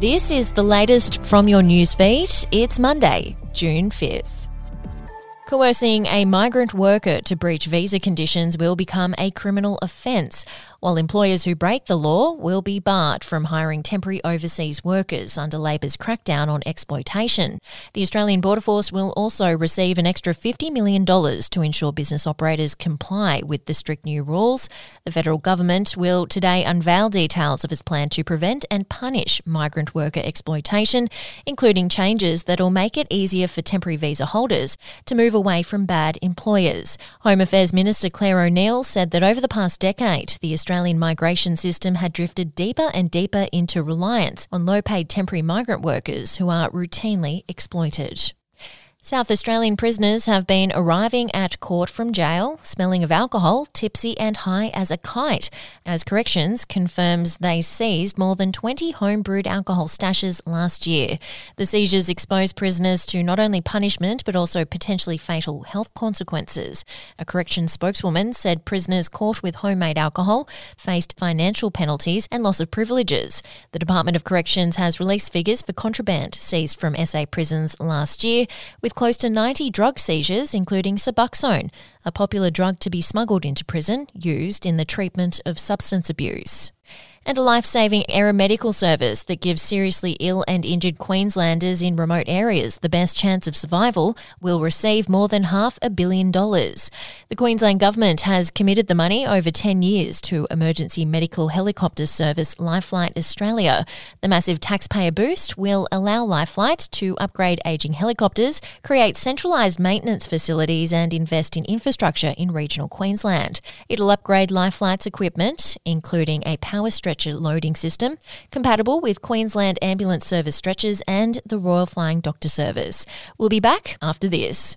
This is the latest from your newsfeed. It's Monday, June 5th. Coercing a migrant worker to breach visa conditions will become a criminal offence, while employers who break the law will be barred from hiring temporary overseas workers under Labor's crackdown on exploitation. The Australian Border Force will also receive an extra $50 million to ensure business operators comply with the strict new rules. The federal government will today unveil details of its plan to prevent and punish migrant worker exploitation, including changes that will make it easier for temporary visa holders to move away from bad employers. Home Affairs Minister Clare O'Neil said that over the past decade, the Australian migration system had drifted deeper and deeper into reliance on low paid temporary migrant workers who are routinely exploited. South Australian prisoners have been arriving at court from jail, smelling of alcohol, tipsy and high as a kite, as Corrections confirms they seized more than 20 home-brewed alcohol stashes last year. The seizures expose prisoners to not only punishment but also potentially fatal health consequences. A Corrections spokeswoman said prisoners caught with homemade alcohol faced financial penalties and loss of privileges. The Department of Corrections has released figures for contraband seized from SA prisons last year, with with close to 90 drug seizures, including Suboxone, a popular drug to be smuggled into prison used in the treatment of substance abuse and a life saving aeromedical service that gives seriously ill and injured Queenslanders in remote areas the best chance of survival will receive more than half a billion dollars. The Queensland Government has committed the money over 10 years to emergency medical helicopter service LifeFlight Australia. The massive taxpayer boost will allow LifeFlight to upgrade ageing helicopters, create centralised maintenance facilities, and invest in infrastructure in regional Queensland. It'll upgrade LifeFlight's equipment, including a power stretcher stretcher loading system, compatible with Queensland Ambulance Service stretchers and the Royal Flying Doctor Service. We'll be back after this.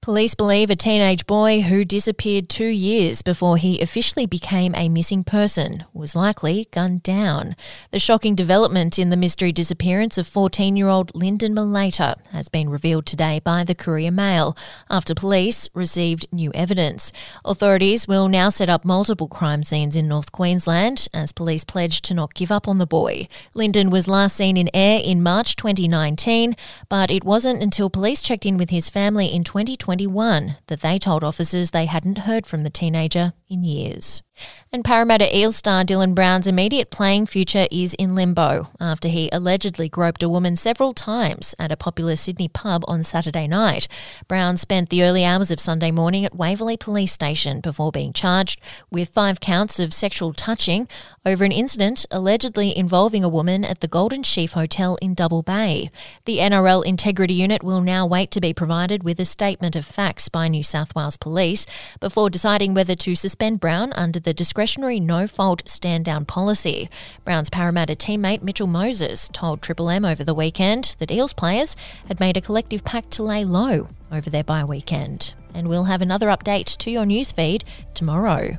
Police believe a teenage boy who disappeared two years before he officially became a missing person was likely gunned down. The shocking development in the mystery disappearance of 14 year old Linden Malayta has been revealed today by the Courier Mail after police received new evidence. Authorities will now set up multiple crime scenes in North Queensland as police pledge to not give up on the boy. Linden was last seen in Ayr in March 2019, but it wasn't until police checked in with his family in 2020 that they told officers they hadn't heard from the teenager in years. And Parramatta Eel star Dylan Brown's immediate playing future is in limbo after he allegedly groped a woman several times at a popular Sydney pub on Saturday night. Brown spent the early hours of Sunday morning at Waverley Police Station before being charged with five counts of sexual touching over an incident allegedly involving a woman at the Golden Sheaf Hotel in Double Bay. The NRL Integrity Unit will now wait to be provided with a statement of facts by New South Wales Police before deciding whether to suspend Brown under the the discretionary no fault stand down policy. Brown's Parramatta teammate Mitchell Moses told Triple M over the weekend that Eels players had made a collective pact to lay low over their bye weekend. And we'll have another update to your newsfeed tomorrow.